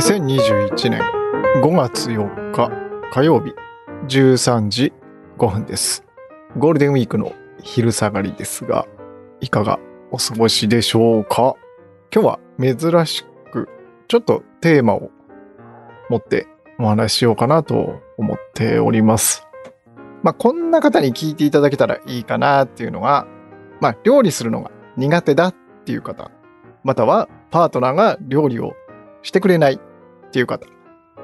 2021年5月4日火曜日13時5分です。ゴールデンウィークの昼下がりですが、いかがお過ごしでしょうか？今日は珍しくちょっとテーマを持ってお話ししようかなと思っております。まあ、こんな方に聞いていただけたらいいかなっていうのが、まあ、料理するのが苦手だっていう方、またはパートナーが料理をしてくれないっていう方。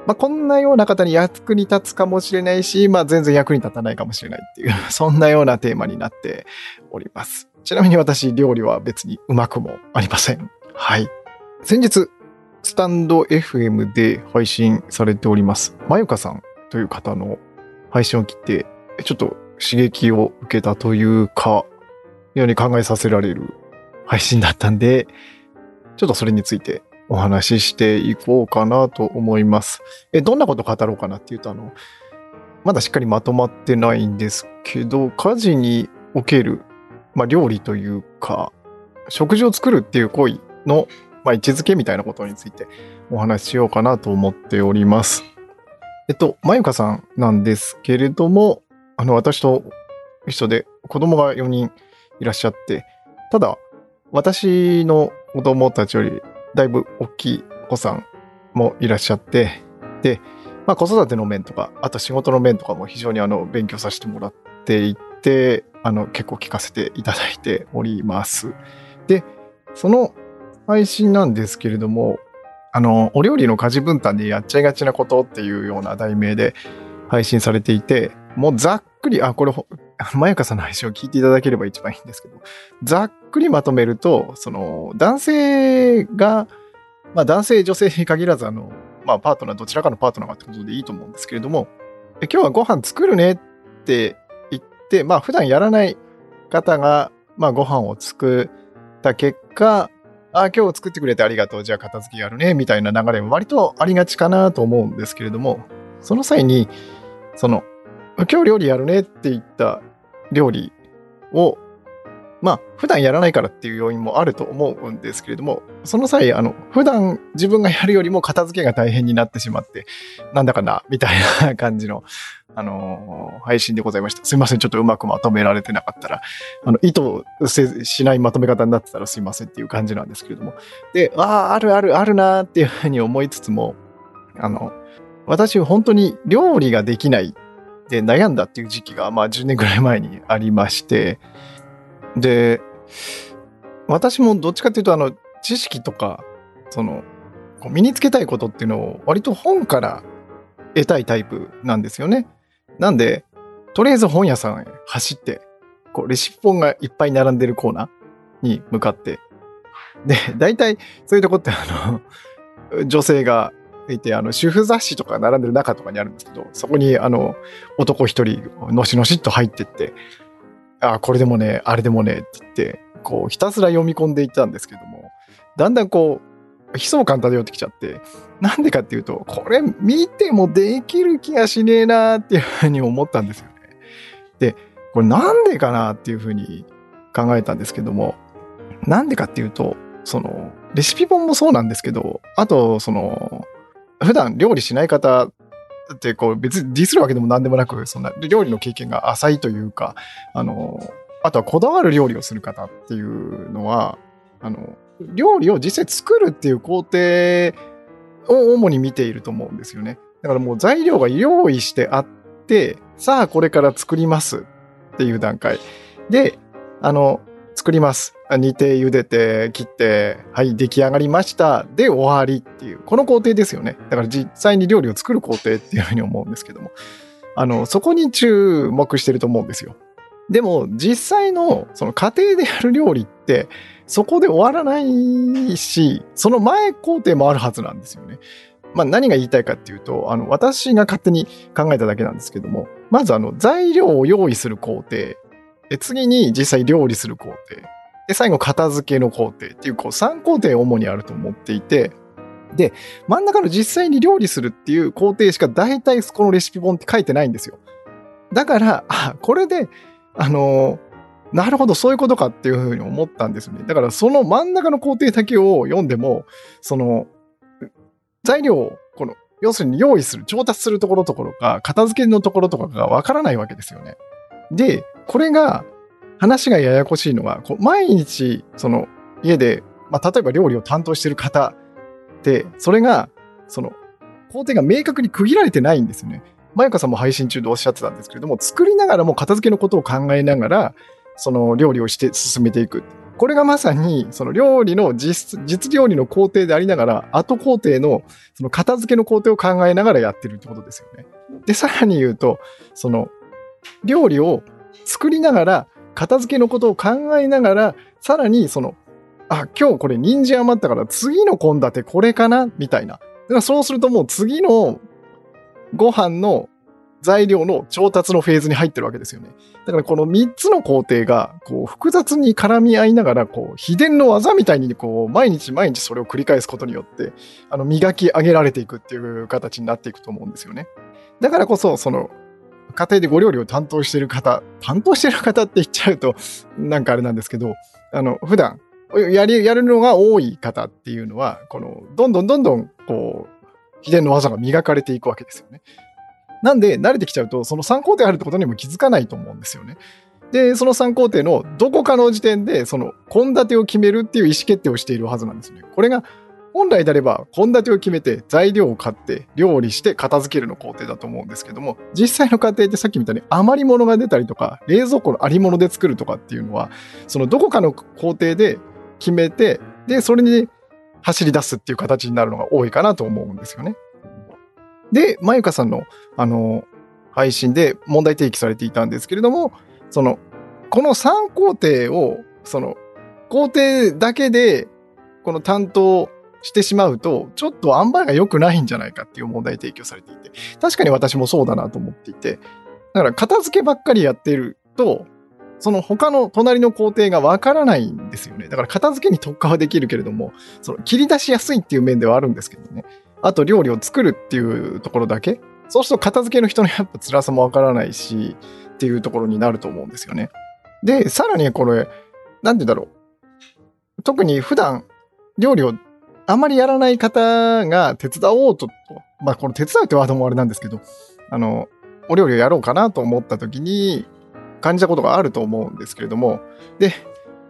まあ、こんなような方に役に立つかもしれないし、まあ、全然役に立たないかもしれないっていう、そんなようなテーマになっております。ちなみに私、料理は別にうまくもありません。はい。先日、スタンド FM で配信されております、まゆかさんという方の配信を聞いて、ちょっと刺激を受けたというか、ように考えさせられる配信だったんで、ちょっとそれについてお話ししていこうかなと思います。え、どんなこと語ろうかなっていうと、あの、まだしっかりまとまってないんですけど、家事における、まあ、料理というか、食事を作るっていう行為の、まあ、位置づけみたいなことについてお話ししようかなと思っております。えっと、まゆかさんなんですけれども、あの、私と一緒で子供が4人いらっしゃって、ただ、私の子供たちよりだいぶ大きいお子さんもいらっしゃって、で、まあ、子育ての面とか、あと仕事の面とかも非常にあの勉強させてもらっていて、あの結構聞かせていただいております。で、その配信なんですけれども、あの、お料理の家事分担でやっちゃいがちなことっていうような題名で配信されていて、もうざっくり、あ、これ、まゆかさんの配信を聞いていただければ一番いいんですけど、ざっくりまとめると、その、男性が、まあ男性、女性に限らず、あの、まあパートナー、どちらかのパートナーがってことでいいと思うんですけれども、今日はご飯作るねって言って、まあ普段やらない方が、まあご飯を作った結果、あ、今日作ってくれてありがとう、じゃあ片付けやるね、みたいな流れも割とありがちかなと思うんですけれども、その際に、その、今日料理やるねって言った料理を、まあ、普段やらないからっていう要因もあると思うんですけれども、その際、あの、普段自分がやるよりも片付けが大変になってしまって、なんだかな、みたいな感じの、あのー配信でございました。すいません、ちょっとうまくまとめられてなかったら、あの、意図せしないまとめ方になってたらすいませんっていう感じなんですけれども。で、ああ、あるあるあるなーっていうふうに思いつつも、あの、私本当に料理ができないで悩んだっていう時期が、まあ10年ぐらい前にありまして、で、私もどっちかっていうと、あの、知識とか、その、こう身につけたいことっていうのを割と本から得たいタイプなんですよね。なんで、とりあえず本屋さんへ走って、こう、レシピ本がいっぱい並んでるコーナーに向かって、で、大体そういうとこってあの、女性がいて、あの、主婦雑誌とか並んでる中とかにあるんですけど、そこにあの、男一人、のしのしっと入ってって、あ、これでもね、あれでもね、って言って、こう、ひたすら読み込んでいったんですけども、だんだんこう、悲壮感漂ってきちゃって、なんでかっていうと、これ見てもできる気がしねえなっていうふうに思ったんですよね。で、これなんでかなっていうふうに考えたんですけども、なんでかっていうと、その、レシピ本もそうなんですけど、あと、その、普段料理しない方ってこう別にディスるわけでも何でもなく、そんな料理の経験が浅いというか、あの、あとはこだわる料理をする方っていうのは、あの、料理を実際作るっていう工程を主に見ていると思うんですよね。だからもう材料が用意してあって、さあこれから作りますっていう段階。で、あの、作ります。煮て、茹でて、切って、はい、出来上がりました。で、終わりっていう、この工程ですよね。だから実際に料理を作る工程っていうふうに思うんですけども、あの、そこに注目してると思うんですよ。でも、実際の、その家庭でやる料理って、そこで終わらないし、その前工程もあるはずなんですよね。まあ何が言いたいかっていうと、あの、私が勝手に考えただけなんですけども、まずあの、材料を用意する工程、で次に実際料理する工程、で、最後片付けの工程っていう、こう3工程主にあると思っていて、で、真ん中の実際に料理するっていう工程しか大体このレシピ本って書いてないんですよ。だから、あ、これで、あのなるほど、そういうことかっていうふうに思ったんですよね。だから、その真ん中の工程だけを読んでも、その、材料を、この、要するに用意する、調達するところところか、片付けのところとかがわからないわけですよね。で、これが、話がややこしいのは、こう毎日、その、家で、まあ、例えば料理を担当している方で、それが、その、工程が明確に区切られてないんですよね。まゆかさんも配信中でおっしゃってたんですけれども、作りながらも片付けのことを考えながら、その料理をして進めていく。これがまさに、その料理の実、実料理の工程でありながら、後工程の、その片付けの工程を考えながらやってるってことですよね。で、さらに言うと、その、料理を作りながら、片付けのことを考えながら、さらにその、あ、今日これ人参余ったから次の献立これかな？みたいな。だからそうするともう次のご飯の材料の調達のフェーズに入ってるわけですよね。だからこの3つの工程がこう複雑に絡み合いながらこう秘伝の技みたいにこう毎日毎日それを繰り返すことによってあの磨き上げられていくっていう形になっていくと思うんですよね。だからこそその家庭でご料理を担当している方担当している方って言っちゃうとなんかあれなんですけどあの普段やりやるのが多い方っていうのはこのどんどんどんどんこう秘伝の技が磨かれていくわけですよね。なんで、慣れてきちゃうと、その3工程あるってことにも気づかないと思うんですよね。で、その3工程のどこかの時点で、その献立を決めるっていう意思決定をしているはずなんですね。これが本来であれば献立を決めて材料を買って料理して片付けるの工程だと思うんですけども実際の過程ってさっきみたいに余り物が出たりとか冷蔵庫のあり物で作るとかっていうのはそのどこかの工程で決めてでそれに走り出すっていう形になるのが多いかなと思うんですよね。で、まゆかさんの、あの、配信で問題提起されていたんですけれども、その、この3工程を、その、工程だけで、この担当してしまうと、ちょっと塩梅が良くないんじゃないかっていう問題提起をされていて、確かに私もそうだなと思っていて、だから片付けばっかりやってると、その他の隣の工程がわからないんですよね。だから片付けに特化はできるけれども、その切り出しやすいっていう面ではあるんですけどね。あと料理を作るっていうところだけ。そうすると片付けの人のやっぱ辛さもわからないし、っていうところになると思うんですよね。で、さらにこれ、なんてだろう。特に普段料理をあんまりやらない方が手伝おうと、まあこの手伝うってワードもあれなんですけど、あの、お料理をやろうかなと思った時に感じたことがあると思うんですけれども、で、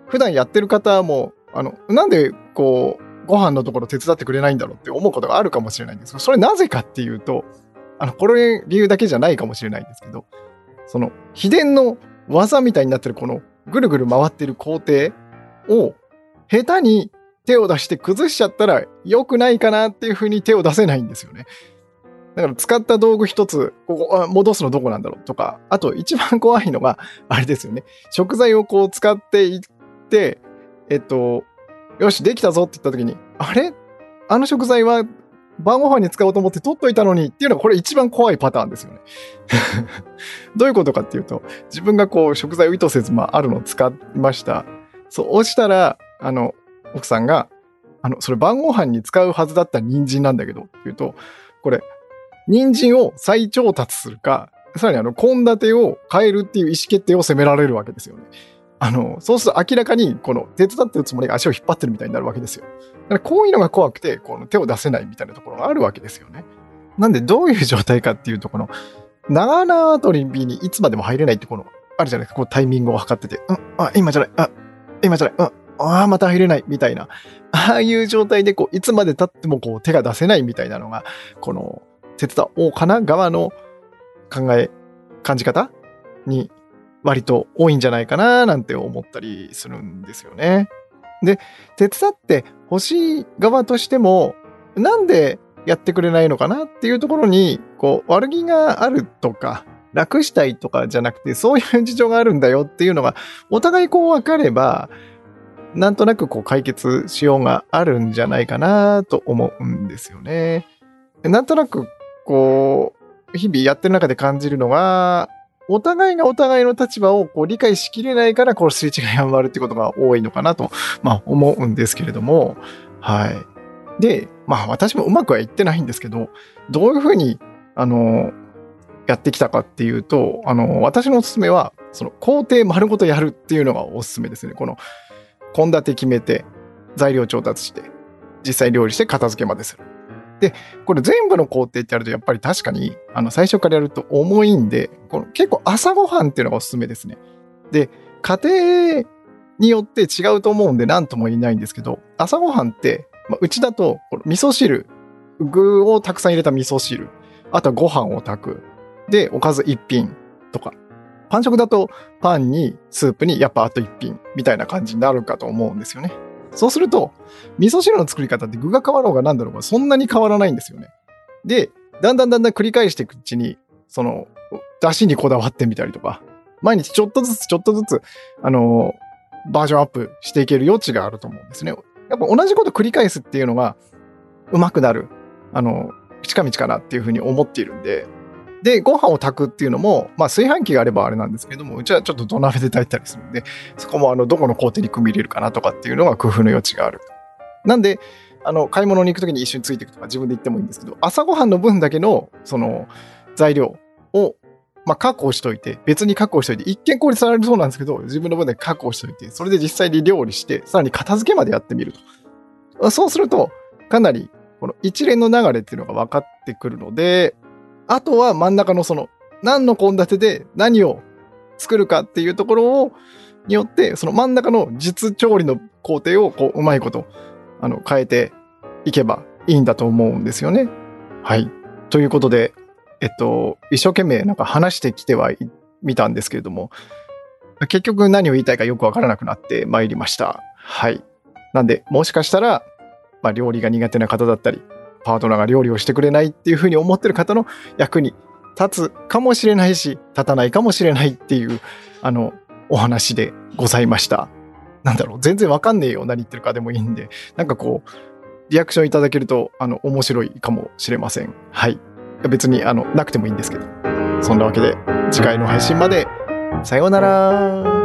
普段やってる方も、あの、なんでこう、ご飯のところ手伝ってくれないんだろうって思うことがあるかもしれないんですけど、それなぜかっていうと、あの、これ理由だけじゃないかもしれないんですけど、その秘伝の技みたいになってるこのぐるぐる回ってる工程を下手に手を出して崩しちゃったら良くないかなっていうふうに手を出せないんですよね。だから使った道具一つ、ここ、戻すのどこなんだろうとか、あと一番怖いのが、あれですよね。食材をこう使っていって、えっと、よし、できたぞって言った時に、あれ？あの食材は晩ご飯に使おうと思って取っといたのにっていうのがこれ一番怖いパターンですよね。どういうことかっていうと、自分がこう食材を意図せず、まあ、あるのを使いました。そう、落ちたら、あの、奥さんが、あの、それ晩ご飯に使うはずだった人参なんだけど、って言うと、これ、人参を再調達するか、さらにあの、献立を変えるっていう意思決定を責められるわけですよね。あの、そうすると明らかに、この、手伝ってるつもりが足を引っ張ってるみたいになるわけですよ。だからこういうのが怖くて、この手を出せないみたいなところがあるわけですよね。なんで、どういう状態かっていうと、この、長縄取りにいつまでも入れないってこの、あるじゃないですか、こうタイミングを測ってて、うん、あ、今じゃない、あ、今じゃない、うん、ああ、また入れない、みたいな。ああいう状態で、こう、いつまで経っても、こう、手が出せないみたいなのが、この、手伝おうかな側の考え、感じ方に割と多いんじゃないかななんて思ったりするんですよね。で、手伝って欲しい側としても、なんでやってくれないのかなっていうところに、こう、悪気があるとか、楽したいとかじゃなくて、そういう事情があるんだよっていうのが、お互いこう分かれば、なんとなくこう解決しようがあるんじゃないかなと思うんですよね。なんとなく、こう、日々やってる中で感じるのが、お互いがお互いの立場をこう理解しきれないから、こうすれ違いが生まれるってことが多いのかなと、まあ思うんですけれども、はい。で、まあ私もうまくはいってないんですけど、どういうふうに、あの、やってきたかっていうと、あの、私のおすすめは、その工程丸ごとやるっていうのがおすすめですね。この、献立決めて、材料調達して、実際料理して片付けまでする。で、これ全部の工程ってやると、やっぱり確かに、あの、最初からやると重いんで、この結構朝ごはんっていうのがおすすめですね。で、家庭によって違うと思うんで何とも言えないんですけど、朝ごはんって、まあ、うちだと、味噌汁、具をたくさん入れた味噌汁、あとはご飯を炊く。で、おかず一品とか。パン食だとパンにスープにやっぱあと一品みたいな感じになるかと思うんですよね。そうすると、味噌汁の作り方って具が変わろうが何だろうがそんなに変わらないんですよね。で、だんだんだんだん繰り返していくうちに、その、出汁にこだわってみたりとか、毎日ちょっとずつちょっとずつ、あのバージョンアップしていける余地があると思うんですね。やっぱ同じこと繰り返すっていうのが、うまくなる、あの、近道かなっていうふうに思っているんで、で、ご飯を炊くっていうのも、まあ、炊飯器があればあれなんですけども、うちはちょっと土鍋で炊いたりするんで、そこもあの、どこの工程に組み入れるかなとかっていうのが工夫の余地がある。なんで、あの、買い物に行くときに一緒についていくとか自分で行ってもいいんですけど、朝ごはんの分だけの、その、材料を、まあ、確保しといて、別に確保しといて、一見効率されるそうなんですけど、自分の分で確保しといて、それで実際に料理して、さらに片付けまでやってみると。そうすると、かなり、この一連の流れっていうのが分かってくるので、あとは真ん中のその、何の献立で何を作るかっていうところを、によって、その真ん中の実調理の工程を、こう、うまいこと、あの、変えていけばいいんだと思うんですよね。はい。ということで、えっと、一生懸命なんか話してきてはいみたんですけれども、結局何を言いたいかよくわからなくなってまいりました。はい。なんで、もしかしたら、まあ、料理が苦手な方だったり、パートナーが料理をしてくれないっていうふうに思ってる方の役に立つかもしれないし、立たないかもしれないっていう、あの、お話でございました。なんだろう、全然わかんねえよ、何言ってるかでもいいんで、なんかこう、リアクションいただけると、あの、面白いかもしれません。はい。別に、あの、なくてもいいんですけど。そんなわけで、次回の配信まで、さようなら